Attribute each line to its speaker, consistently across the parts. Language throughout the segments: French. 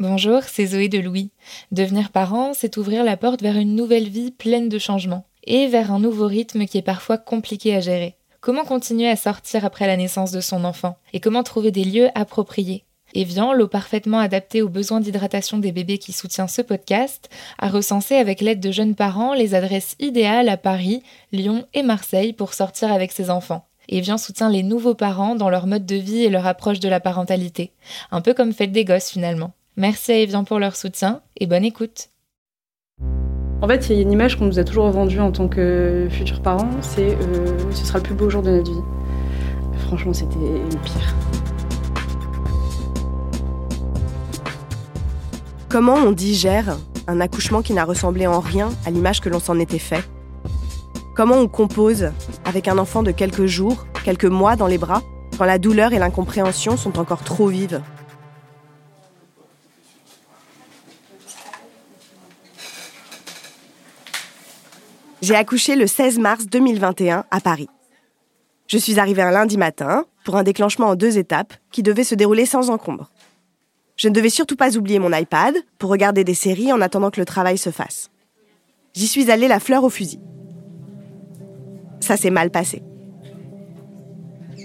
Speaker 1: Bonjour, c'est Zoé de Louis. Devenir parent, c'est ouvrir la porte vers une nouvelle vie pleine de changements et vers un nouveau rythme qui est parfois compliqué à gérer. Comment continuer à sortir après la naissance de son enfant et comment trouver des lieux appropriés? Evian, l'eau parfaitement adaptée aux besoins d'hydratation des bébés qui soutient ce podcast, a recensé avec l'aide de jeunes parents les adresses idéales à Paris, Lyon et Marseille pour sortir avec ses enfants. Evian soutient les nouveaux parents dans leur mode de vie et leur approche de la parentalité. Un peu comme Fête des Gosses finalement. Merci à Evian pour leur soutien et bonne écoute.
Speaker 2: En fait, il y a une image qu'on nous a toujours vendue en tant que futurs parents, c'est euh, ce sera le plus beau jour de notre vie. Franchement, c'était le pire.
Speaker 3: Comment on digère un accouchement qui n'a ressemblé en rien à l'image que l'on s'en était fait? Comment on compose avec un enfant de quelques jours, quelques mois dans les bras, quand la douleur et l'incompréhension sont encore trop vives? J'ai accouché le 16 mars 2021 à Paris. Je suis arrivée un lundi matin pour un déclenchement en deux étapes qui devait se dérouler sans encombre. Je ne devais surtout pas oublier mon iPad pour regarder des séries en attendant que le travail se fasse. J'y suis allée la fleur au fusil. Ça s'est mal passé.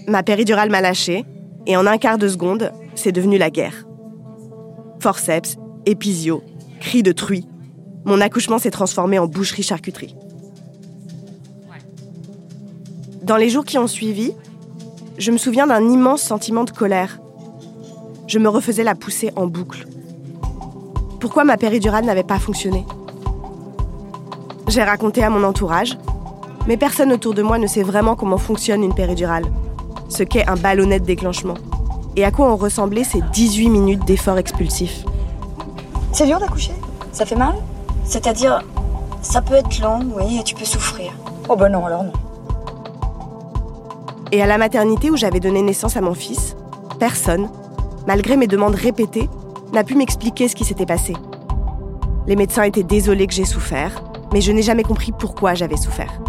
Speaker 3: Ma péridurale m'a lâché et en un quart de seconde, c'est devenu la guerre. Forceps, épisio, cris de truie. Mon accouchement s'est transformé en boucherie-charcuterie. Dans les jours qui ont suivi, je me souviens d'un immense sentiment de colère. Je me refaisais la pousser en boucle. Pourquoi ma péridurale n'avait pas fonctionné? J'ai raconté à mon entourage, mais personne autour de moi ne sait vraiment comment fonctionne une péridurale, ce qu'est un ballonnet de déclenchement, et à quoi ont ressemblé ces 18 minutes d'effort expulsif.
Speaker 4: C'est dur d'accoucher? Ça fait mal? C'est-à-dire, ça peut être long, oui, et tu peux souffrir. Oh ben non, alors non.
Speaker 3: Et à la maternité où j'avais donné naissance à mon fils, personne, malgré mes demandes répétées, n'a pu m'expliquer ce qui s'était passé. Les médecins étaient désolés que j'ai souffert, mais je n'ai jamais compris pourquoi j'avais souffert.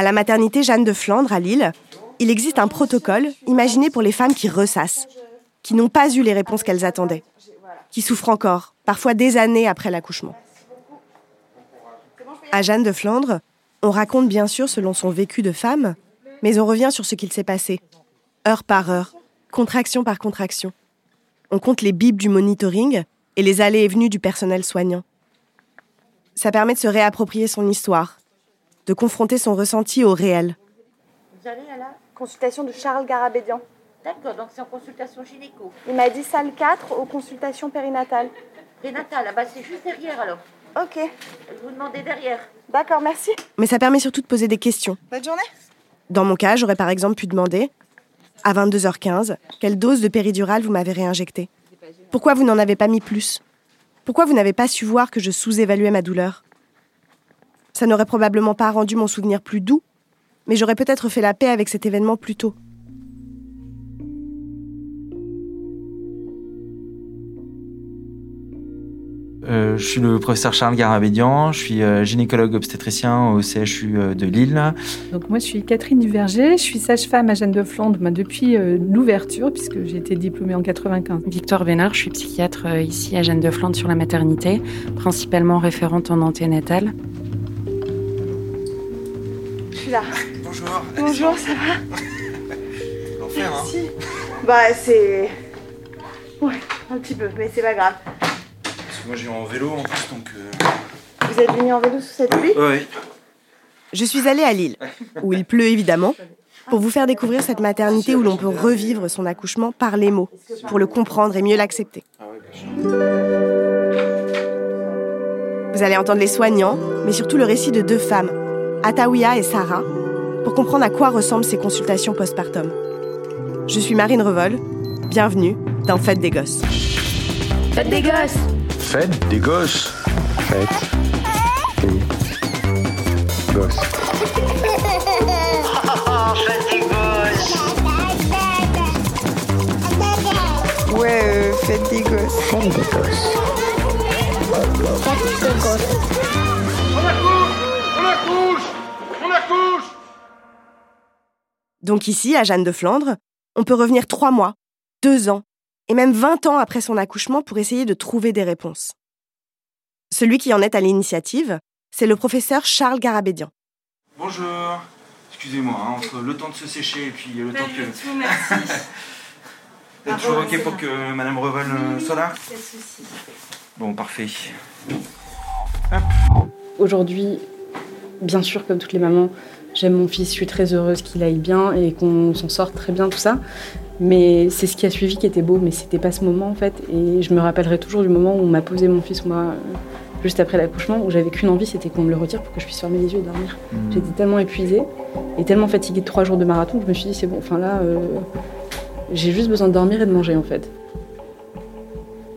Speaker 3: À la maternité Jeanne de Flandre à Lille, il existe un protocole imaginé pour les femmes qui ressassent, qui n'ont pas eu les réponses qu'elles attendaient, qui souffrent encore, parfois des années après l'accouchement. À Jeanne de Flandre, on raconte bien sûr selon son vécu de femme, mais on revient sur ce qu'il s'est passé, heure par heure, contraction par contraction. On compte les bips du monitoring et les allées et venues du personnel soignant. Ça permet de se réapproprier son histoire, de confronter son ressenti au réel.
Speaker 5: Vous allez à la consultation de Charles Garabédian.
Speaker 6: D'accord, donc c'est en consultation gynéco.
Speaker 5: Il m'a dit salle 4 aux consultations périnatales.
Speaker 6: Prénatal, ah bah c'est juste derrière alors.
Speaker 5: Ok,
Speaker 6: Je vous demandez derrière.
Speaker 5: d'accord, merci.
Speaker 3: Mais ça permet surtout de poser des questions.
Speaker 5: Bonne journée.
Speaker 3: Dans mon cas, j'aurais par exemple pu demander, à 22h15, quelle dose de péridurale vous m'avez réinjectée Pourquoi vous n'en avez pas mis plus? Pourquoi vous n'avez pas su voir que je sous-évaluais ma douleur? Ça n'aurait probablement pas rendu mon souvenir plus doux, mais j'aurais peut-être fait la paix avec cet événement plus tôt.
Speaker 7: Euh, je suis le professeur Charles Garabédian, je suis euh, gynécologue obstétricien au CHU euh, de Lille.
Speaker 2: Donc moi, je suis Catherine Duverger, je suis sage-femme à Jeanne de Flandre depuis euh, l'ouverture, puisque j'ai été diplômée en 95.
Speaker 8: Victoire Vénard, je suis psychiatre euh, ici à Jeanne de Flandre sur la maternité, principalement référente en anténatal.
Speaker 5: Je suis là.
Speaker 9: Bonjour.
Speaker 5: Bonjour, ça va
Speaker 9: L'enfer, hein
Speaker 5: Merci. Bah, c'est. Ouais, un petit peu, mais c'est pas grave.
Speaker 9: Parce que moi j'ai en vélo en plus donc. euh,
Speaker 5: Vous êtes venu en vélo sous cette pluie?
Speaker 9: Ouais.
Speaker 3: Je suis allée à Lille, où il pleut évidemment, pour vous faire découvrir cette maternité où l'on peut revivre son accouchement par les mots, pour le comprendre et mieux l'accepter.
Speaker 9: Ah ouais, bien sûr.
Speaker 3: Vous allez entendre les soignants, mais surtout le récit de deux femmes, Ataouia et Sarah, pour comprendre à quoi ressemblent ces consultations postpartum. Je suis Marine Revol, bienvenue dans Fête des Gosses.
Speaker 1: Fête des Gosses
Speaker 10: Fête des Gosses Fête des Gosses.
Speaker 6: Des Gosses
Speaker 3: Ouais, euh,
Speaker 10: Fête des Gosses.
Speaker 11: Fête des Gosses.
Speaker 12: Fête des Gosses.
Speaker 3: Donc ici, à Jeanne de Flandre, on peut revenir trois mois, deux ans, et même 20 ans après son accouchement pour essayer de trouver des réponses. Celui qui en est à l'initiative, c'est le professeur Charles Garabédian.
Speaker 7: Bonjour. Excusez-moi, hein, entre le temps de se sécher et puis le temps que.
Speaker 2: Tout, merci.
Speaker 7: Vous êtes toujours ok pour que Madame Revel euh, soit là? Bon, parfait.
Speaker 2: Aujourd'hui, bien sûr, comme toutes les mamans, j'aime mon fils, je suis très heureuse qu'il aille bien et qu'on s'en sorte très bien, tout ça. Mais c'est ce qui a suivi qui était beau, mais c'était pas ce moment en fait. Et je me rappellerai toujours du moment où on m'a posé mon fils, moi, euh, juste après l'accouchement, où j'avais qu'une envie, c'était qu'on me le retire pour que je puisse fermer les yeux et dormir.
Speaker 7: Mmh.
Speaker 2: J'étais tellement épuisée et tellement fatiguée de trois jours de marathon que je me suis dit, c'est bon, enfin là, euh, j'ai juste besoin de dormir et de manger en fait.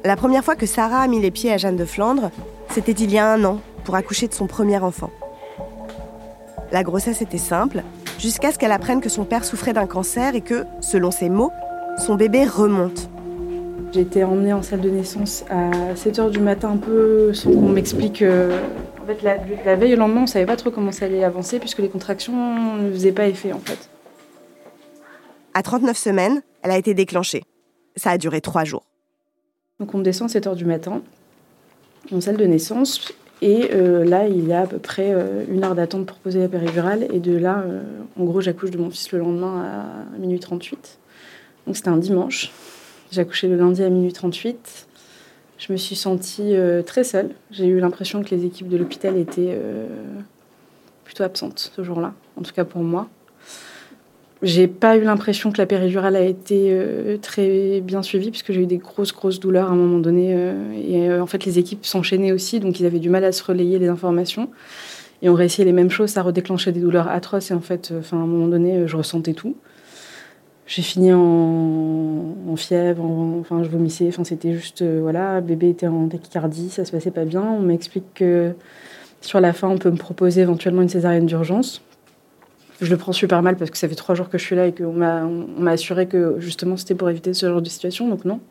Speaker 3: La première fois que Sarah a mis les pieds à Jeanne de Flandre, c'était il y a un an, pour accoucher de son premier enfant. La grossesse était simple, jusqu'à ce qu'elle apprenne que son père souffrait d'un cancer et que, selon ses mots, son bébé remonte.
Speaker 2: J'ai été emmenée en salle de naissance à 7h du matin, un peu sans qu'on m'explique. euh, En fait, la, la veille au lendemain, on savait pas trop comment ça allait avancer puisque les contractions ne faisaient pas effet en fait.
Speaker 3: À 39 semaines, elle a été déclenchée. Ça a duré trois jours.
Speaker 2: Donc on me descend à 7h du matin en salle de naissance et euh, là il y a à peu près euh, une heure d'attente pour poser la péridurale et de là euh, en gros j'accouche de mon fils le lendemain à minuit 38. Donc c'était un dimanche. J'ai accouché le lundi à minuit 38. Je me suis sentie très seule. J'ai eu l'impression que les équipes de l'hôpital étaient plutôt absentes ce jour-là, en tout cas pour moi. J'ai pas eu l'impression que la péridurale a été euh, très bien suivie, puisque j'ai eu des grosses, grosses douleurs à un moment donné. euh, et euh, en fait, les équipes s'enchaînaient aussi, donc ils avaient du mal à se relayer les informations. Et on réessayait les mêmes choses, ça redéclenchait des douleurs atroces. Et en fait, à un moment donné, je ressentais tout. J'ai fini en, fièvre, en- enfin, je vomissais. Enfin, c'était juste, voilà, bébé était en tachycardie, ça se passait pas bien. On m'explique que sur la fin, on peut me proposer éventuellement une césarienne d'urgence. Je le prends super mal parce que ça fait trois jours que je suis là et qu'on m'a, assuré que justement c'était pour éviter ce genre de situation. Donc non,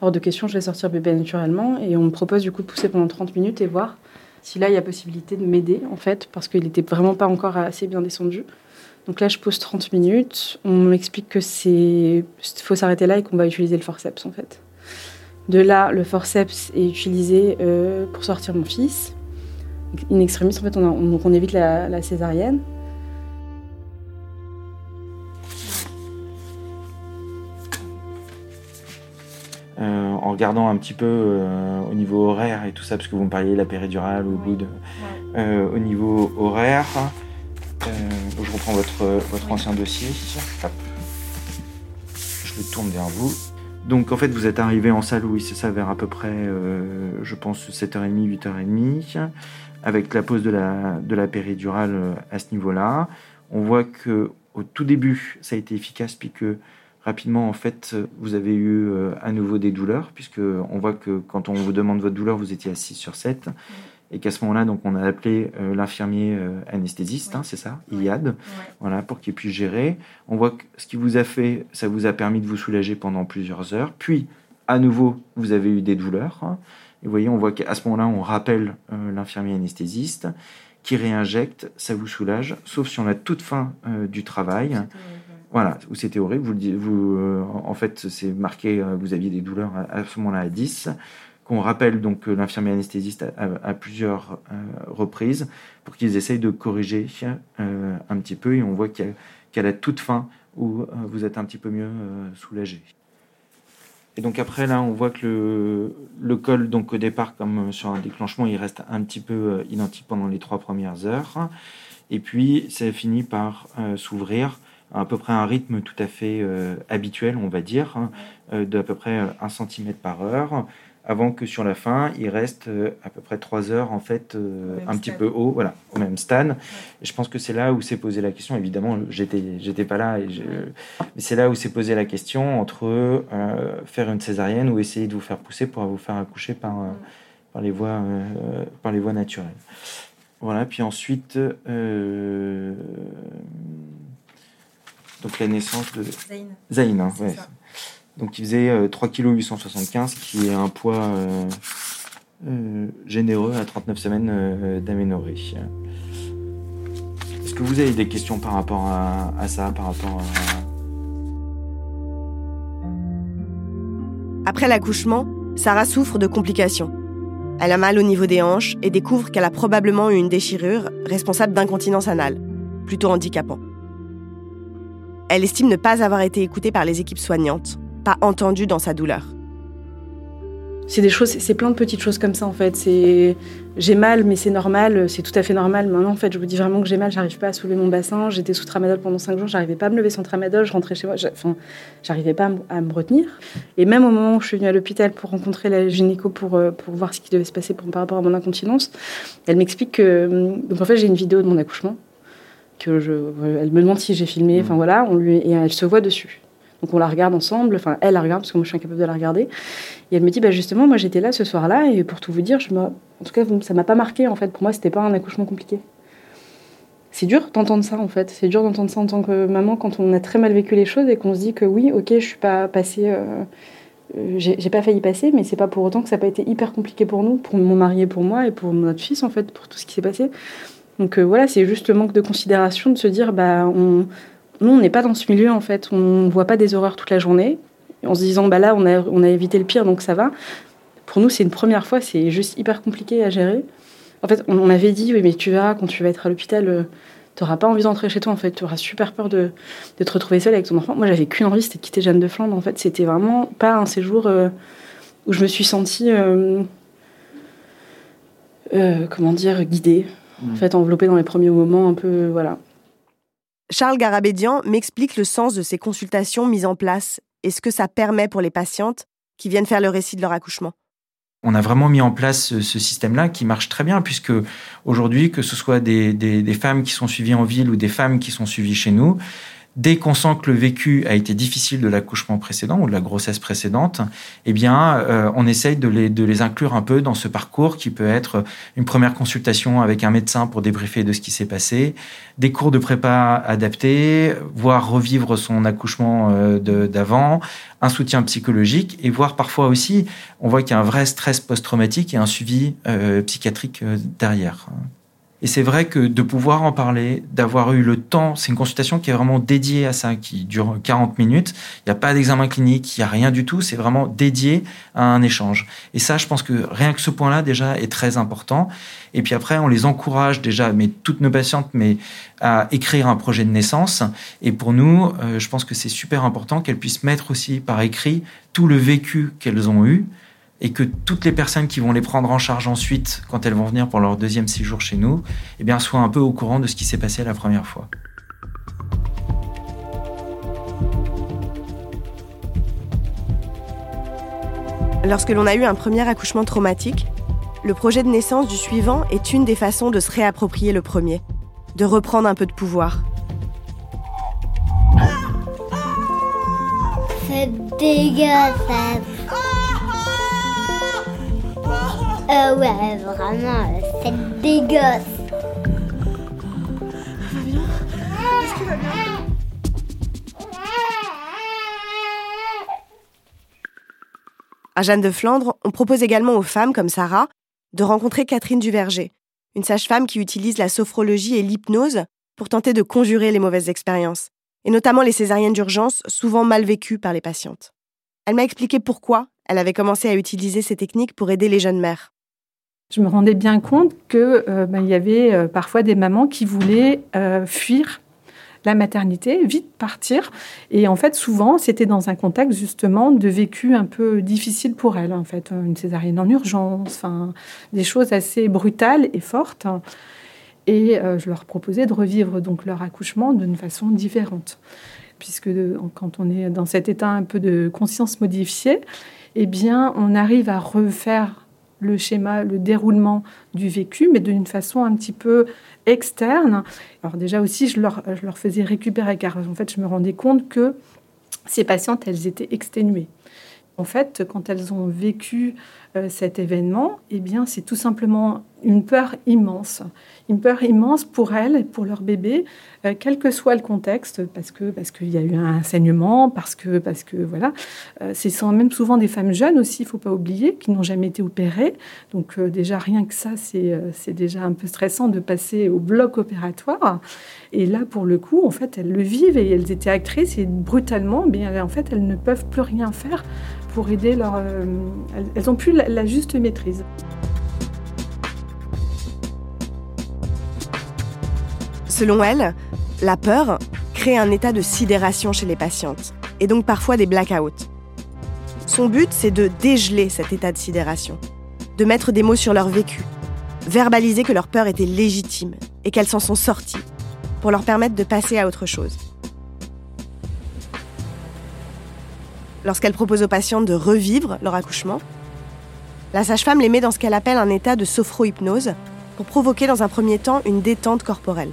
Speaker 2: hors de question, je vais sortir bébé naturellement. Et on me propose du coup de pousser pendant 30 minutes et voir si là il y a possibilité de m'aider en fait parce qu'il n'était vraiment pas encore assez bien descendu. Donc là je pose 30 minutes. On m'explique que c'est faut s'arrêter là et qu'on va utiliser le forceps en fait. De là, le forceps est utilisé euh, pour sortir mon fils. In extremis, en fait, on, on- évite la césarienne.
Speaker 7: Euh, en regardant un petit peu euh, au niveau horaire et tout ça, parce que vous me parliez de la péridurale au bout de. Euh, au niveau horaire, euh, je reprends votre, votre ancien dossier. Hop. Je le tourne vers vous. Donc en fait, vous êtes arrivé en salle, oui, c'est ça, vers à peu près, je pense, 7h30, 8h30, avec la pause de la, de la péridurale à ce niveau-là. On voit que au tout début, ça a été efficace, puis que rapidement, en fait, vous avez eu euh, à nouveau des douleurs, puisque on voit que quand on vous demande votre douleur, vous étiez à 6 sur 7, et qu'à ce moment-là, donc, on a appelé euh, l'infirmier euh, anesthésiste, hein, c'est ça, Iliad, voilà, pour qu'il puisse gérer. On voit que ce qui vous a fait, ça vous a permis de vous soulager pendant plusieurs heures, puis à nouveau, vous avez eu des douleurs. hein. Et vous voyez, on voit qu'à ce moment-là, on rappelle euh, l'infirmier anesthésiste qui réinjecte, ça vous soulage, sauf si on a toute fin du travail. Voilà, où c'était horrible. Vous, euh, en fait, c'est marqué, euh, vous aviez des douleurs à, ce moment-là à 10, qu'on rappelle donc euh, l'infirmier anesthésiste à, plusieurs euh, reprises pour qu'ils essayent de corriger un petit peu et on voit qu'à la toute fin où vous êtes un petit peu mieux soulagé. Et donc après là, on voit que le, le col, donc au départ, comme sur un déclenchement, il reste un petit peu identique pendant les trois premières heures. Et puis, ça finit par s'ouvrir à peu près un rythme tout à fait euh, habituel, on va dire, hein, euh, de à peu près 1 cm par heure, avant que sur la fin, il reste euh, à peu près 3 heures, en fait, euh, un petit peu haut, voilà, au même stade. Je pense que c'est là où s'est posé la question. Évidemment, j'étais, j'étais pas là, et mais c'est là où s'est posé la question entre euh, faire une césarienne ou essayer de vous faire pousser pour vous faire accoucher par, euh, par, les, voies, euh, par les voies naturelles. Voilà, puis ensuite, euh, donc la naissance de
Speaker 13: Zayn.
Speaker 7: Zayn, hein, ouais. Donc il faisait 3 kg 875, qui est un poids généreux à 39 semaines d'aménorrhée. Est-ce que vous avez des questions par rapport à, à ça, par rapport à...
Speaker 3: Après l'accouchement, Sarah souffre de complications. Elle a mal au niveau des hanches et découvre qu'elle a probablement eu une déchirure responsable d'incontinence anale, plutôt handicapant. Elle estime ne pas avoir été écoutée par les équipes soignantes, pas entendue dans sa douleur.
Speaker 2: C'est des choses, c'est plein de petites choses comme ça en fait. C'est j'ai mal, mais c'est normal, c'est tout à fait normal. Maintenant en fait, je vous dis vraiment que j'ai mal, j'arrive pas à soulever mon bassin. J'étais sous tramadol pendant cinq jours, j'arrivais pas à me lever sans tramadol. Je rentrais chez moi, enfin, j'arrivais pas à me retenir. Et même au moment où je suis venue à l'hôpital pour rencontrer la gynéco pour euh, pour voir ce qui devait se passer par rapport à mon incontinence, elle m'explique que donc en fait j'ai une vidéo de mon accouchement que je, elle me demande si j'ai filmé. Enfin voilà, on lui et elle se voit dessus. Donc on la regarde ensemble, enfin elle la regarde parce que moi je suis incapable de la regarder. Et elle me dit bah justement moi j'étais là ce soir-là et pour tout vous dire, je me... en tout cas ça m'a pas marqué en fait. Pour moi c'était pas un accouchement compliqué. C'est dur d'entendre ça en fait. C'est dur d'entendre ça en tant que maman quand on a très mal vécu les choses et qu'on se dit que oui ok je suis pas passée, euh, euh, j'ai pas failli passer, mais c'est pas pour autant que ça n'a pas été hyper compliqué pour nous, pour mon mari et pour moi et pour notre fils en fait, pour tout ce qui s'est passé. Donc euh, voilà, c'est juste le manque de considération de se dire bah on nous, on n'est pas dans ce milieu, en fait. On ne voit pas des horreurs toute la journée. En se disant, bah là, on a, on a évité le pire, donc ça va. Pour nous, c'est une première fois, c'est juste hyper compliqué à gérer. En fait, on, m'avait dit, oui, mais tu verras, quand tu vas être à l'hôpital, euh, tu n'auras pas envie d'entrer chez toi, en fait. Tu auras super peur de, de, te retrouver seule avec ton enfant. Moi, j'avais qu'une envie, c'était de quitter Jeanne de Flandre. En fait, c'était vraiment pas un séjour euh, où je me suis sentie, euh, comment dire, guidée. En mmh. fait, enveloppée dans les premiers moments, un peu, voilà.
Speaker 3: Charles Garabédian m'explique le sens de ces consultations mises en place et ce que ça permet pour les patientes qui viennent faire le récit de leur accouchement.
Speaker 7: On a vraiment mis en place ce système-là qui marche très bien puisque aujourd'hui, que ce soit des, des, femmes qui sont suivies en ville ou des femmes qui sont suivies chez nous, Dès qu'on sent que le vécu a été difficile de l'accouchement précédent ou de la grossesse précédente, eh bien, euh, on essaye de les, de les inclure un peu dans ce parcours qui peut être une première consultation avec un médecin pour débriefer de ce qui s'est passé, des cours de prépa adaptés, voire revivre son accouchement euh, d'avant, un soutien psychologique et voir parfois aussi, on voit qu'il y a un vrai stress post-traumatique et un suivi euh, psychiatrique derrière. Et c'est vrai que de pouvoir en parler, d'avoir eu le temps, c'est une consultation qui est vraiment dédiée à ça, qui dure 40 minutes. Il n'y a pas d'examen clinique, il n'y a rien du tout. C'est vraiment dédié à un échange. Et ça, je pense que rien que ce point-là, déjà, est très important. Et puis après, on les encourage déjà, mais toutes nos patientes, mais à écrire un projet de naissance. Et pour nous, euh, je pense que c'est super important qu'elles puissent mettre aussi par écrit tout le vécu qu'elles ont eu et que toutes les personnes qui vont les prendre en charge ensuite, quand elles vont venir pour leur deuxième séjour chez nous, eh bien, soient un peu au courant de ce qui s'est passé la première fois.
Speaker 3: Lorsque l'on a eu un premier accouchement traumatique, le projet de naissance du suivant est une des façons de se réapproprier le premier, de reprendre un peu de pouvoir.
Speaker 11: C'est dégueulasse. Euh, ouais, vraiment, c'est dégueulasse.
Speaker 3: À Jeanne de Flandre, on propose également aux femmes comme Sarah de rencontrer Catherine Duverger, une sage-femme qui utilise la sophrologie et l'hypnose pour tenter de conjurer les mauvaises expériences, et notamment les césariennes d'urgence souvent mal vécues par les patientes. Elle m'a expliqué pourquoi elle avait commencé à utiliser ces techniques pour aider les jeunes mères.
Speaker 13: Je me rendais bien compte qu'il euh, ben, y avait euh, parfois des mamans qui voulaient euh, fuir la maternité, vite partir. Et en fait, souvent, c'était dans un contexte justement de vécu un peu difficile pour elles. En fait, une césarienne en urgence, des choses assez brutales et fortes. Et je leur proposais de revivre donc leur accouchement d'une façon différente, puisque quand on est dans cet état un peu de conscience modifiée, eh bien, on arrive à refaire le schéma, le déroulement du vécu, mais d'une façon un petit peu externe. Alors déjà aussi, je leur, faisais récupérer, car en fait, je me rendais compte que ces patientes, elles étaient exténuées. En fait, quand elles ont vécu euh, cet événement, eh bien, c'est tout simplement une peur immense. Une peur immense pour elles et pour leur bébé, euh, quel que soit le contexte, parce que parce qu'il y a eu un saignement, parce que parce que voilà, euh, c'est même souvent des femmes jeunes aussi, il faut pas oublier, qui n'ont jamais été opérées. Donc euh, déjà rien que ça, c'est c'est déjà un peu stressant de passer au bloc opératoire. Et là, pour le coup, en fait, elles le vivent et elles étaient actrices et brutalement, bien en fait, elles ne peuvent plus rien faire pour aider leur. elles n'ont plus la juste maîtrise.
Speaker 3: Selon elle, la peur crée un état de sidération chez les patientes, et donc parfois des blackouts. Son but, c'est de dégeler cet état de sidération, de mettre des mots sur leur vécu, verbaliser que leur peur était légitime et qu'elles s'en sont sorties, pour leur permettre de passer à autre chose. Lorsqu'elle propose aux patientes de revivre leur accouchement, la sage-femme les met dans ce qu'elle appelle un état de sophro-hypnose pour provoquer dans un premier temps une détente corporelle.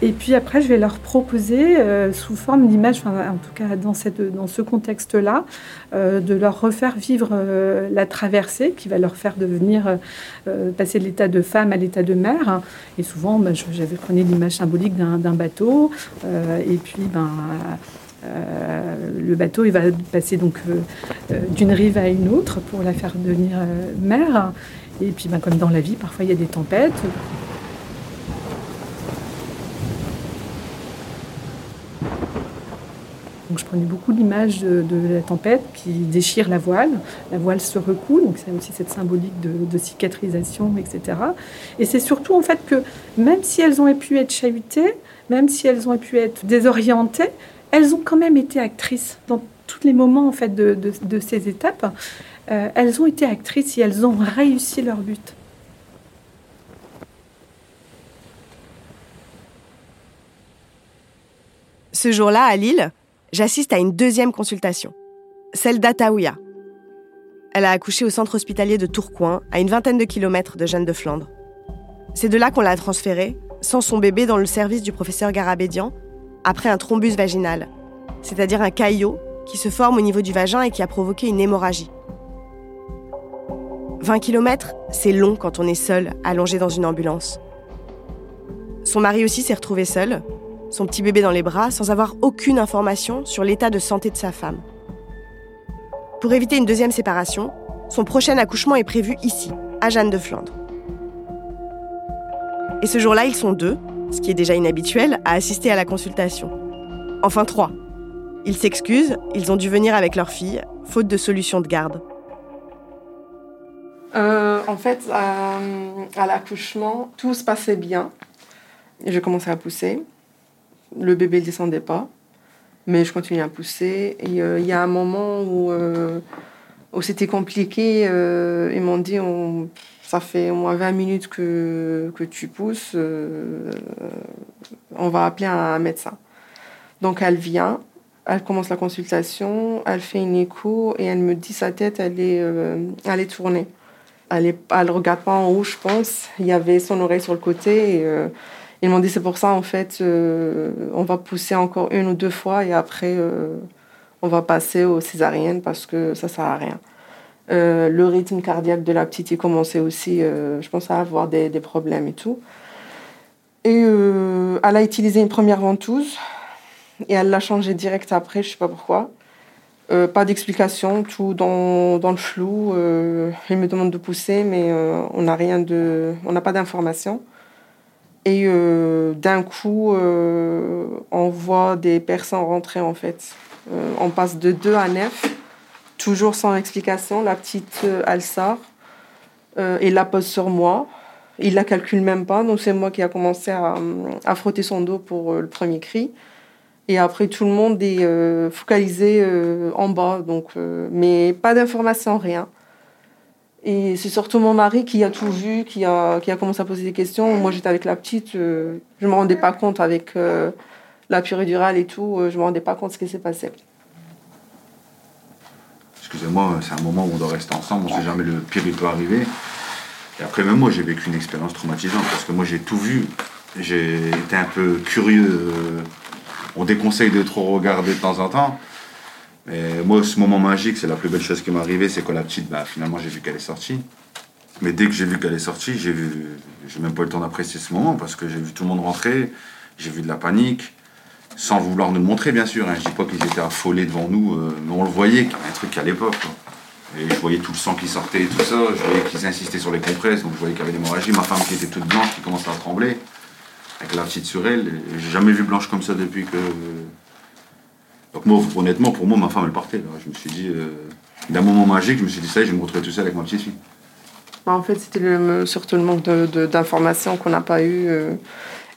Speaker 13: Et puis après, je vais leur proposer, euh, sous forme d'image, en tout cas dans, ce contexte-là, euh, de leur refaire vivre euh, la traversée qui va leur faire devenir, passer de l'état de femme à l'état de mère. Et souvent, ben, j'avais pris l'image symbolique d'un bateau. et puis, ben, le bateau, il va passer donc d'une rive à une autre pour la faire devenir mère. Et puis, ben, comme dans la vie, parfois il y a des tempêtes. Donc je prenais beaucoup l'image de, la tempête qui déchire la voile. La voile se recoule, donc c'est aussi cette symbolique de, cicatrisation, etc. Et c'est surtout en fait que même si elles ont pu être chahutées, même si elles ont pu être désorientées, elles ont quand même été actrices dans tous les moments en fait de, ces étapes. Euh, elles ont été actrices et elles ont réussi leur but.
Speaker 3: Ce jour-là, à Lille, j'assiste à une deuxième consultation, celle d'Ataouia. Elle a accouché au centre hospitalier de Tourcoing, à une vingtaine de kilomètres de Jeanne de Flandre. C'est de là qu'on l'a transférée, sans son bébé, dans le service du professeur Garabédian, après un thrombus vaginal, c'est-à-dire un caillot qui se forme au niveau du vagin et qui a provoqué une hémorragie. 20 km, c'est long quand on est seul, allongé dans une ambulance. Son mari aussi s'est retrouvé seul, son petit bébé dans les bras, sans avoir aucune information sur l'état de santé de sa femme. Pour éviter une deuxième séparation, son prochain accouchement est prévu ici, à Jeanne de Flandre. Et ce jour-là, ils sont deux, ce qui est déjà inhabituel, à assister à la consultation. Enfin trois. Ils s'excusent, ils ont dû venir avec leur fille, faute de solution de garde.
Speaker 14: Euh, en fait, à l'accouchement, tout se passait bien. J'ai commencé à pousser le bébé ne descendait pas, mais je continuais à pousser. Et euh, il y a un moment où, euh, où c'était compliqué. Euh, ils m'ont dit on, ça fait au moins 20 minutes que, que tu pousses, on va appeler un médecin. Donc elle vient, elle commence la consultation, elle fait une écho et elle me dit sa tête, elle est, elle est tournée. Elle ne regarde pas en haut, je pense. Il y avait son oreille sur le côté. Ils m'ont dit c'est pour ça en fait euh, on va pousser encore une ou deux fois et après euh, on va passer aux césariennes parce que ça sert à rien. Euh, le rythme cardiaque de la petite il commençait aussi je pense à avoir des, des, problèmes et tout. Et elle a utilisé une première ventouse et elle l'a changée direct après je sais pas pourquoi. pas d'explication, tout dans, dans, le flou. il me demande de pousser, mais on n'a rien de, on n'a pas d'informations. Et euh, d'un coup, euh, on voit des personnes rentrer en fait. Euh, on passe de 2 à 9, toujours sans explication. La petite, elle sort la pose sur moi. Il la calcule même pas, donc c'est moi qui a commencé à, à, frotter son dos pour le premier cri. Et après, tout le monde est focalisé en bas, donc, mais pas d'information, rien. Et c'est surtout mon mari qui a tout vu, qui a, qui a commencé à poser des questions. Moi, j'étais avec la petite, euh, je ne me rendais pas compte avec euh, la péridurale et tout, euh, je ne me rendais pas compte ce qui s'est passé.
Speaker 10: Excusez-moi, c'est un moment où on doit rester ensemble, on ne sait jamais le pire qui peut arriver. Et après, même moi, j'ai vécu une expérience traumatisante parce que moi, j'ai tout vu. J'ai été un peu curieux. On déconseille de trop regarder de temps en temps. Mais moi, ce moment magique, c'est la plus belle chose qui m'est arrivée, c'est que la petite, bah, finalement, j'ai vu qu'elle est sortie. Mais dès que j'ai vu qu'elle est sortie, j'ai vu, même pas eu le temps d'apprécier ce moment parce que j'ai vu tout le monde rentrer, j'ai vu de la panique, sans vouloir nous le montrer bien sûr. Hein. Je dis pas qu'ils étaient affolés devant nous, euh, mais on le voyait, qu'il y avait un truc à l'époque. Et je voyais tout le sang qui sortait et tout ça, je voyais qu'ils insistaient sur les compresses, donc je voyais qu'il y avait l'hémorragie. Ma femme qui était toute blanche, qui commençait à trembler, avec la petite sur elle. Et J'ai jamais vu blanche comme ça depuis que. Donc moi, honnêtement, pour moi, ma femme, elle partait. là. Je me suis dit, euh, d'un moment magique, je me suis dit, ça y je vais me retrouver tout seul avec ma petite fille.
Speaker 14: Bah, en fait, c'était surtout le manque de- de- d'informations qu'on n'a pas eu. euh.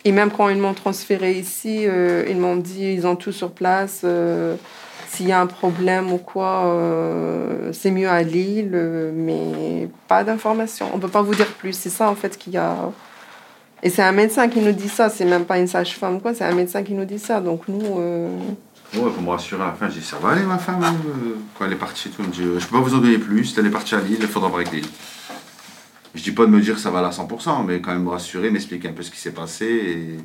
Speaker 14: Et même quand ils m'ont transféré ici, euh, ils m'ont dit ils ont tout sur place. euh, S'il y a un problème ou quoi, c'est mieux à Lille, mais pas d'informations. On peut pas vous dire plus. C'est ça en fait qu'il y a. Et c'est un médecin qui nous dit ça. C'est même pas une sage-femme quoi. C'est un médecin qui nous dit ça. Donc nous.
Speaker 10: Ouais, pour me rassurer à la fin, j'ai dit, ça va aller ma femme hein, euh, Quand elle est partie, tout, elle me dit, euh, je peux pas vous en donner plus, elle est partie à Lille, il faudra voir avec Lille. Je dis pas de me dire que ça va aller à 100%, mais quand même me rassurer, m'expliquer un peu ce qui s'est passé. Et...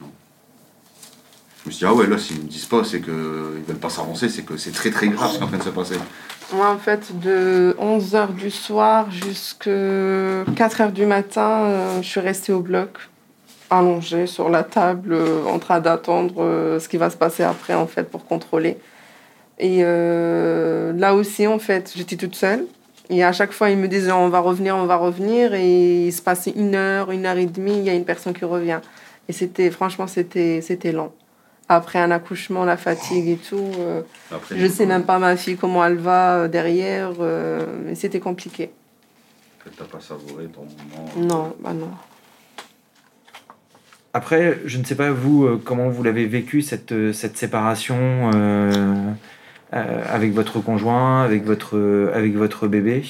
Speaker 10: Je me suis dit, ah ouais, là, s'ils me disent pas, c'est qu'ils veulent pas s'avancer, c'est que c'est très très grave ce qui est en train de se passer.
Speaker 14: Moi, en fait, de 11h du soir jusqu'à 4h du matin, euh, je suis restée au bloc, allongée sur la table, euh, en train d'attendre euh, ce qui va se passer après, en fait, pour contrôler. Et euh, là aussi, en fait, j'étais toute seule. Et à chaque fois, ils me disaient on va revenir, on va revenir. Et il se passait une heure, une heure et demie, il y a une personne qui revient. Et c'était, franchement, c'était, c'était lent. Après un accouchement, la fatigue et tout. euh,
Speaker 10: Après,
Speaker 14: je sais même pas ma fille comment elle va derrière. euh, mais c'était compliqué.
Speaker 10: T'as pas savouré ton moment.
Speaker 14: Non, bah non.
Speaker 7: Après, je ne sais pas vous euh, comment vous l'avez vécu cette, euh, cette séparation euh, euh, avec votre conjoint, avec votre, avec votre bébé?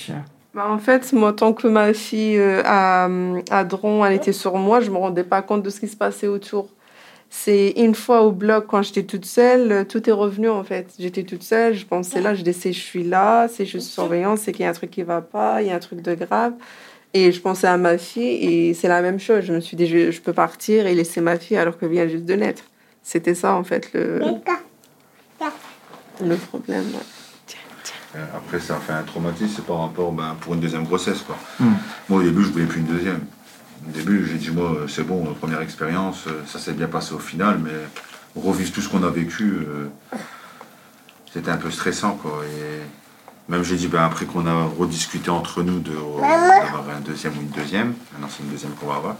Speaker 14: Bah, en fait, moi, tant que ma fille euh, à, à Dron, elle était sur moi, je me rendais pas compte de ce qui se passait autour. C'est une fois au bloc, quand j'étais toute seule, tout est revenu en fait. J'étais toute seule, je pensais là, je disais, je suis là, c'est juste surveillance, c'est qu'il y a un truc qui va pas, il y a un truc de grave. Et je pensais à ma fille et c'est la même chose. Je me suis dit, je, je peux partir et laisser ma fille alors qu'elle vient juste de naître. C'était ça en fait le, le problème. ouais.
Speaker 10: Euh, Après, ça a fait un traumatisme, c'est par rapport ben, pour une deuxième grossesse. Quoi.
Speaker 7: Mm.
Speaker 10: Moi, au début, je voulais plus une deuxième. Au début, j'ai dit, moi, c'est bon, euh, première expérience, euh, ça s'est bien passé au final, mais revivre tout ce qu'on a vécu, euh, c'était un peu stressant. Quoi. Et même, j'ai dit, ben, après qu'on a rediscuté entre nous de- d'avoir un deuxième ou une deuxième, maintenant c'est une deuxième qu'on va avoir.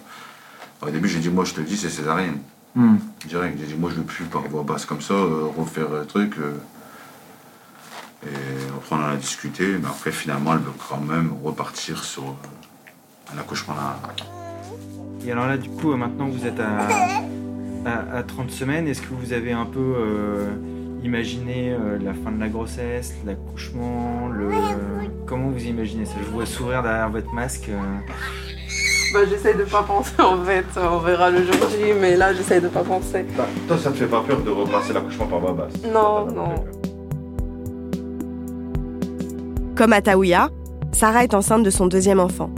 Speaker 10: Au début, j'ai dit, moi, je te le dis, c'est césarienne.
Speaker 7: Mm.
Speaker 10: Direct, j'ai dit, moi, je veux plus par voix basse comme ça, euh, refaire un truc. euh, et après, on en a discuté, mais après, finalement, elle veut quand même repartir sur euh, un accouchement là.
Speaker 7: Et alors là, du coup, euh, maintenant vous êtes à, à, à 30 semaines. Est-ce que vous avez un peu imaginé euh, la fin de la grossesse, l'accouchement le... Comment vous imaginez ça? Je vous vois sourire derrière votre masque. euh.
Speaker 14: Bah, j'essaie de pas penser en fait, on verra le jour J, mais là j'essaie de pas penser.
Speaker 10: Bah, toi, ça te fait pas peur de repasser l'accouchement par voie basse?
Speaker 14: Non, non.
Speaker 3: Comme à Taouya, Sarah est enceinte de son deuxième enfant.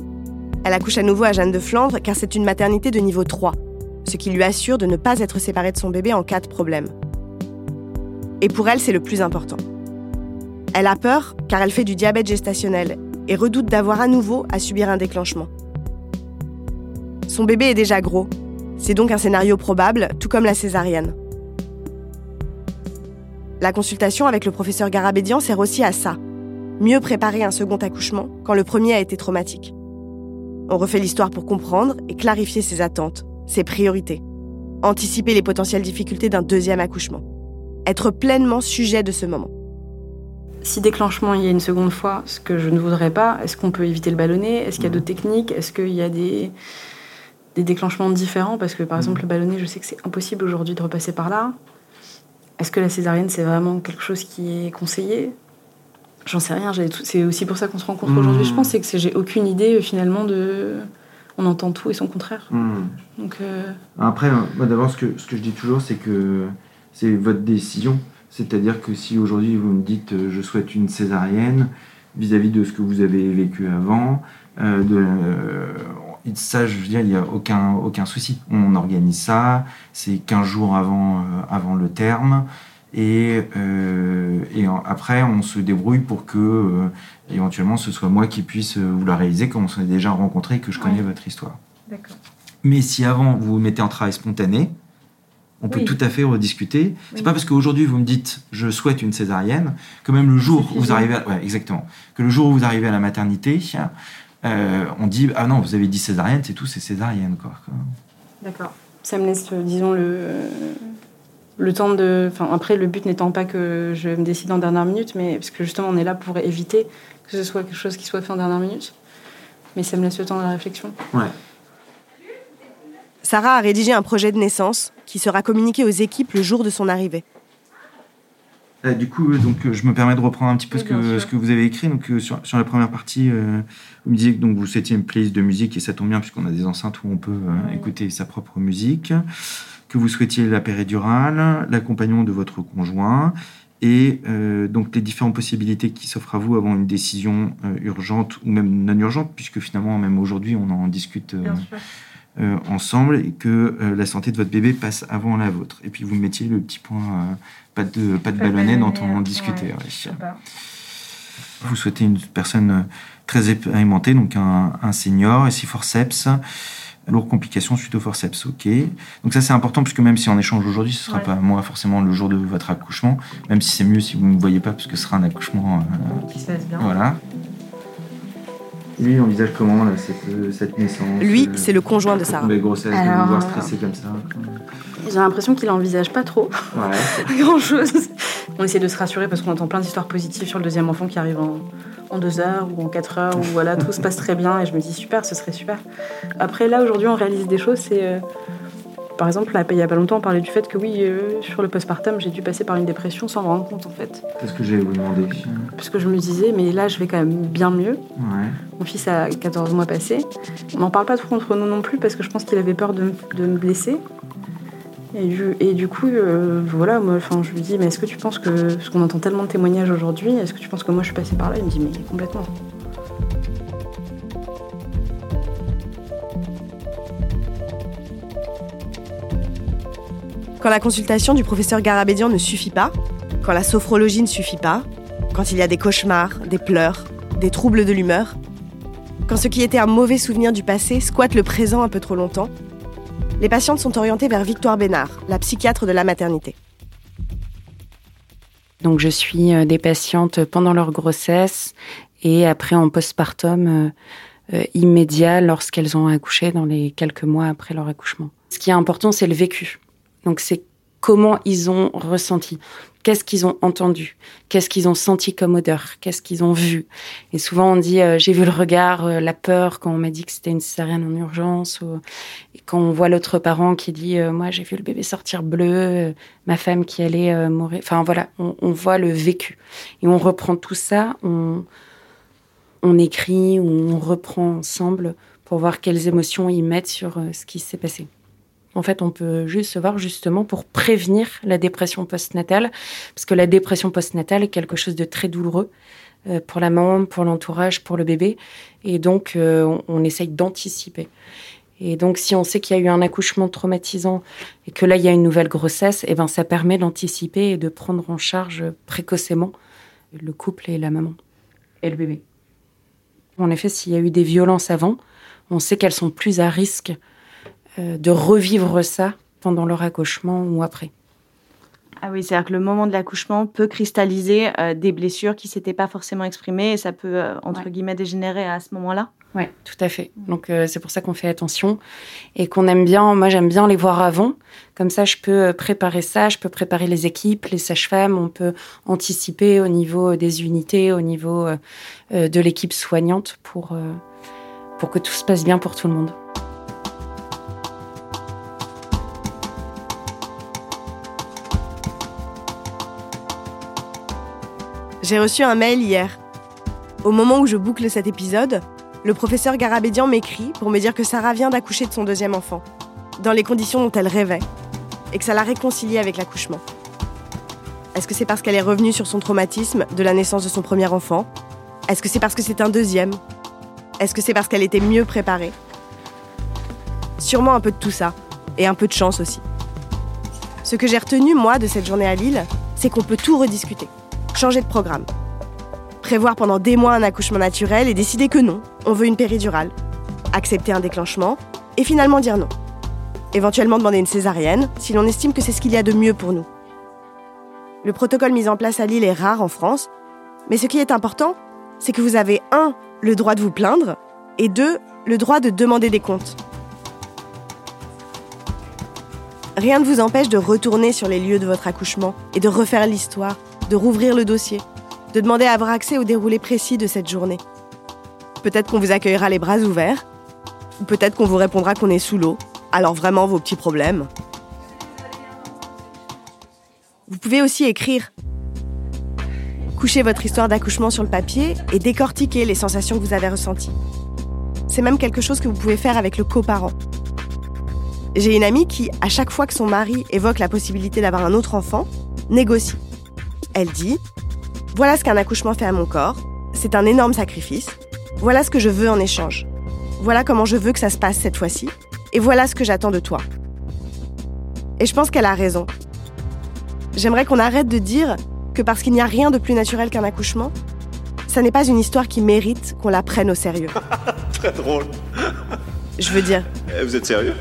Speaker 3: Elle accouche à nouveau à Jeanne de Flandre car c'est une maternité de niveau 3, ce qui lui assure de ne pas être séparée de son bébé en cas de problème. Et pour elle, c'est le plus important. Elle a peur car elle fait du diabète gestationnel et redoute d'avoir à nouveau à subir un déclenchement. Son bébé est déjà gros. C'est donc un scénario probable, tout comme la césarienne. La consultation avec le professeur Garabédian sert aussi à ça, mieux préparer un second accouchement quand le premier a été traumatique. On refait l'histoire pour comprendre et clarifier ses attentes, ses priorités. Anticiper les potentielles difficultés d'un deuxième accouchement. Être pleinement sujet de ce moment.
Speaker 15: Si déclenchement il y a une seconde fois, ce que je ne voudrais pas, est-ce qu'on peut éviter le ballonnet Est-ce qu'il y a d'autres techniques? Est-ce qu'il y a des, des déclenchements différents? Parce que par exemple le ballonnet, je sais que c'est impossible aujourd'hui de repasser par là. Est-ce que la césarienne c'est vraiment quelque chose qui est conseillé? J'en sais rien. j'ai tout- C'est aussi pour ça qu'on se rencontre
Speaker 7: Mmh.
Speaker 15: aujourd'hui. Je pense c'est que j'ai aucune idée euh, finalement de. On entend tout et son contraire.
Speaker 7: Hmm.
Speaker 15: Donc euh,
Speaker 7: Après, moi d'abord, ce que, ce que je dis toujours, c'est que c'est votre décision. C'est-à-dire que si aujourd'hui vous me dites euh, je souhaite une césarienne vis-à-vis de ce que vous avez vécu avant, euh, de, euh, ça, je veux dire, il n'y a aucun, aucun souci. On organise ça, c'est 15 jours avant, avant le terme. Et, et en- après, on se débrouille pour que éventuellement ce soit moi qui puisse vous la réaliser, comme on s'est déjà rencontré et que je connais
Speaker 2: Ouais.
Speaker 7: votre histoire.
Speaker 2: D'accord.
Speaker 7: Mais si avant vous vous mettez en travail spontané, on peut
Speaker 2: Oui.
Speaker 7: tout à fait rediscuter. C'est
Speaker 2: Oui.
Speaker 7: pas parce qu'aujourd'hui vous me dites je souhaite une césarienne que même le jour où vous arrivez, à, ouais, exactement, que le jour où vous arrivez à la maternité, euh, on dit ah non vous avez dit césarienne, c'est tout, c'est césarienne quoi.
Speaker 2: D'accord. Ça me laisse, euh, disons, le, le temps de. Enfin, après, le but n'étant pas que je me décide en dernière minute, mais parce que justement, on est là pour éviter que ce soit quelque chose qui soit fait en dernière minute. Mais ça me laisse le temps de la réflexion.
Speaker 7: Ouais.
Speaker 3: Sarah a rédigé un projet de naissance qui sera communiqué aux équipes le jour de son arrivée.
Speaker 7: Euh, du coup, euh, donc, euh, je me permets de reprendre un petit peu
Speaker 2: Oui,
Speaker 7: ce,
Speaker 2: bien
Speaker 7: que,
Speaker 2: sûr.
Speaker 7: ce que vous avez écrit. Donc, sur, sur la première partie, euh, vous me disiez que donc, vous souhaitiez une playlist de musique, et ça tombe bien, puisqu'on a des enceintes où on peut euh, écouter sa propre musique. Que vous souhaitiez la péridurale, l'accompagnement de votre conjoint, et euh, donc les différentes possibilités qui s'offrent à vous avant une décision euh, urgente ou même non urgente, puisque finalement, même aujourd'hui, on en discute euh, euh, ensemble et que euh, la santé de votre bébé passe avant la vôtre. Et puis vous mettiez le petit point euh, pas de, pas de ballonnet dont on discutait. ouais. Vous souhaitez une personne très expérimentée, donc un, un senior, et si forceps, lourde complication suite au forceps, ok. Donc ça c'est important puisque même si on échange aujourd'hui, ce sera
Speaker 2: Ouais.
Speaker 7: pas moi forcément le jour de votre accouchement, même si c'est mieux si vous ne me voyez pas parce que ce sera un accouchement
Speaker 2: Qui se passe bien.
Speaker 7: voilà. Lui, il envisage comment là, cette, euh, cette naissance
Speaker 3: Lui,
Speaker 7: euh,
Speaker 3: c'est le conjoint de Sarah.
Speaker 7: Nouvelle grossesse, de
Speaker 2: Alors,
Speaker 7: vous voir stresser comme ça.
Speaker 2: J'ai l'impression qu'il envisage pas trop
Speaker 7: Ouais.
Speaker 2: grand chose. On essaie de se rassurer parce qu'on entend plein d'histoires positives sur le deuxième enfant qui arrive en, en deux heures ou en quatre heures, où voilà, tout se passe très bien et je me dis super, ce serait super. Après, là, aujourd'hui, on réalise des choses. C'est. euh, par exemple, là, il y a pas longtemps, on parlait du fait que oui, euh, sur le postpartum, j'ai dû passer par une dépression sans me rendre compte en fait.
Speaker 7: C'est ce que j'allais vous demander.
Speaker 2: Parce que je me disais, mais là, je vais quand même bien mieux.
Speaker 7: Ouais.
Speaker 2: Mon fils a 14 mois passés. On n'en parle pas trop entre nous non plus parce que je pense qu'il avait peur de, me- de me blesser. Et du, et du coup, euh, voilà, moi, enfin, je lui dis, mais est-ce que tu penses que, parce qu'on entend tellement de témoignages aujourd'hui, est-ce que tu penses que moi je suis passée par là? Il me dit, mais complètement.
Speaker 3: Quand la consultation du professeur Garabédian ne suffit pas, quand la sophrologie ne suffit pas, quand il y a des cauchemars, des pleurs, des troubles de l'humeur, quand ce qui était un mauvais souvenir du passé squatte le présent un peu trop longtemps, les patientes sont orientées vers Victoire Bénard, la psychiatre de la maternité.
Speaker 8: Donc je suis euh, des patientes pendant leur grossesse et après en postpartum euh, euh, immédiat lorsqu'elles ont accouché dans les quelques mois après leur accouchement. Ce qui est important, c'est le vécu. Donc c'est comment ils ont ressenti, qu'est-ce qu'ils ont entendu, qu'est-ce qu'ils ont senti comme odeur, qu'est-ce qu'ils ont vu? Et souvent on dit euh, j'ai vu le regard, euh, la peur quand on m'a dit que c'était une césarienne en urgence, ou et quand on voit l'autre parent qui dit euh, moi j'ai vu le bébé sortir bleu, ma femme qui allait mourir. Enfin voilà, on, voit le vécu et on reprend tout ça, on on écrit on reprend ensemble pour voir quelles émotions ils mettent sur ce qui s'est passé. En fait, on peut juste se voir justement pour prévenir la dépression postnatale, parce que la dépression postnatale est quelque chose de très douloureux euh, pour la maman, pour l'entourage, pour le bébé, et donc euh, on, on essaye d'anticiper. Et donc, si on sait qu'il y a eu un accouchement traumatisant et que là, il y a une nouvelle grossesse, eh ben, ça permet d'anticiper et de prendre en charge précocement le couple et la maman et le bébé? En effet, s'il y a eu des violences avant, on sait qu'elles sont plus à risque de revivre ça pendant leur accouchement ou après.
Speaker 16: Ah oui, c'est-à-dire que le moment de l'accouchement peut cristalliser euh, des blessures qui s'étaient pas forcément exprimées et ça peut, euh, entre guillemets, dégénérer à ce moment-là.
Speaker 8: Oui, tout à fait. Donc euh, c'est pour ça qu'on fait attention et qu'on aime bien, moi j'aime bien les voir avant. Comme ça, je peux préparer ça, je peux préparer les équipes, les sages-femmes, on peut anticiper au niveau des unités, au niveau euh, euh, de l'équipe soignante pour, euh, pour que tout se passe bien pour tout le monde.
Speaker 3: J'ai reçu un mail hier. Au moment où je boucle cet épisode, le professeur Garabédian m'écrit pour me dire que Sarah vient d'accoucher de son deuxième enfant, dans les conditions dont elle rêvait, et que ça l'a réconciliée avec l'accouchement. Est-ce que c'est parce qu'elle est revenue sur son traumatisme de la naissance de son premier enfant? Est-ce que c'est parce que c'est un deuxième? Est-ce que c'est parce qu'elle était mieux préparée? Sûrement un peu de tout ça, et un peu de chance aussi. Ce que j'ai retenu, moi, de cette journée à Lille, c'est qu'on peut tout rediscuter, changer de programme. Prévoir pendant des mois un accouchement naturel et décider que non, on veut une péridurale. Accepter un déclenchement et finalement dire non. Éventuellement demander une césarienne si l'on estime que c'est ce qu'il y a de mieux pour nous. Le protocole mis en place à Lille est rare en France, mais ce qui est important, c'est que vous avez un, le droit de vous plaindre, et deux, le droit de demander des comptes. Rien ne vous empêche de retourner sur les lieux de votre accouchement et de refaire l'histoire, de rouvrir le dossier, de demander à avoir accès au déroulé précis de cette journée. Peut-être qu'on vous accueillera les bras ouverts, ou peut-être qu'on vous répondra qu'on est sous l'eau, alors vraiment vos petits problèmes. Vous pouvez aussi écrire. Couchez votre histoire d'accouchement sur le papier et décortiquer les sensations que vous avez ressenties. C'est même quelque chose que vous pouvez faire avec le coparent. J'ai une amie qui, à chaque fois que son mari évoque la possibilité d'avoir un autre enfant, négocie. Elle dit Voilà ce qu'un accouchement fait à mon corps, c'est un énorme sacrifice, voilà ce que je veux en échange, voilà comment je veux que ça se passe cette fois-ci, et voilà ce que j'attends de toi. Et je pense qu'elle a raison. J'aimerais qu'on arrête de dire que parce qu'il n'y a rien de plus naturel qu'un accouchement, ça n'est pas une histoire qui mérite qu'on la prenne au sérieux.
Speaker 17: Très drôle.
Speaker 3: Je veux dire.
Speaker 17: Eh, Vous êtes sérieux?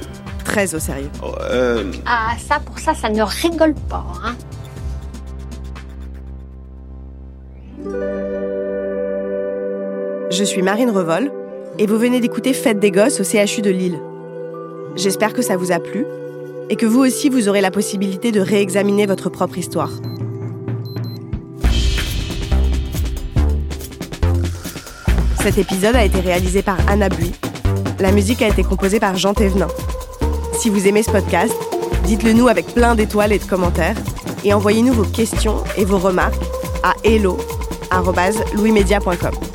Speaker 3: Très au sérieux.
Speaker 17: Oh, euh,
Speaker 18: Ah, ça, pour ça, ça ne rigole pas, hein.
Speaker 3: Je suis Marine Revol et vous venez d'écouter Fête des gosses au CHU de Lille. J'espère que ça vous a plu et que vous aussi vous aurez la possibilité de réexaminer votre propre histoire. Cet épisode a été réalisé par Anna Bui. La musique a été composée par Jean Thévenin. Si vous aimez ce podcast, dites-le nous avec plein d'étoiles et de commentaires et envoyez-nous vos questions et vos remarques à hello@louismedia.com.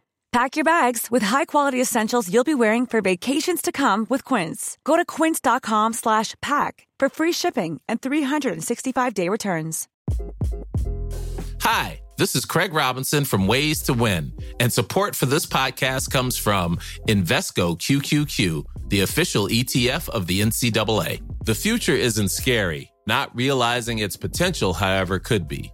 Speaker 19: Pack your bags with high-quality essentials you'll be wearing for vacations to come with Quince. Go to quince.com slash pack for free shipping and 365-day returns.
Speaker 20: Hi, this is Craig Robinson from Ways to Win, and support for this podcast comes from Invesco QQQ, the official ETF of the NCAA. The future isn't scary. Not realizing its potential, however, could be.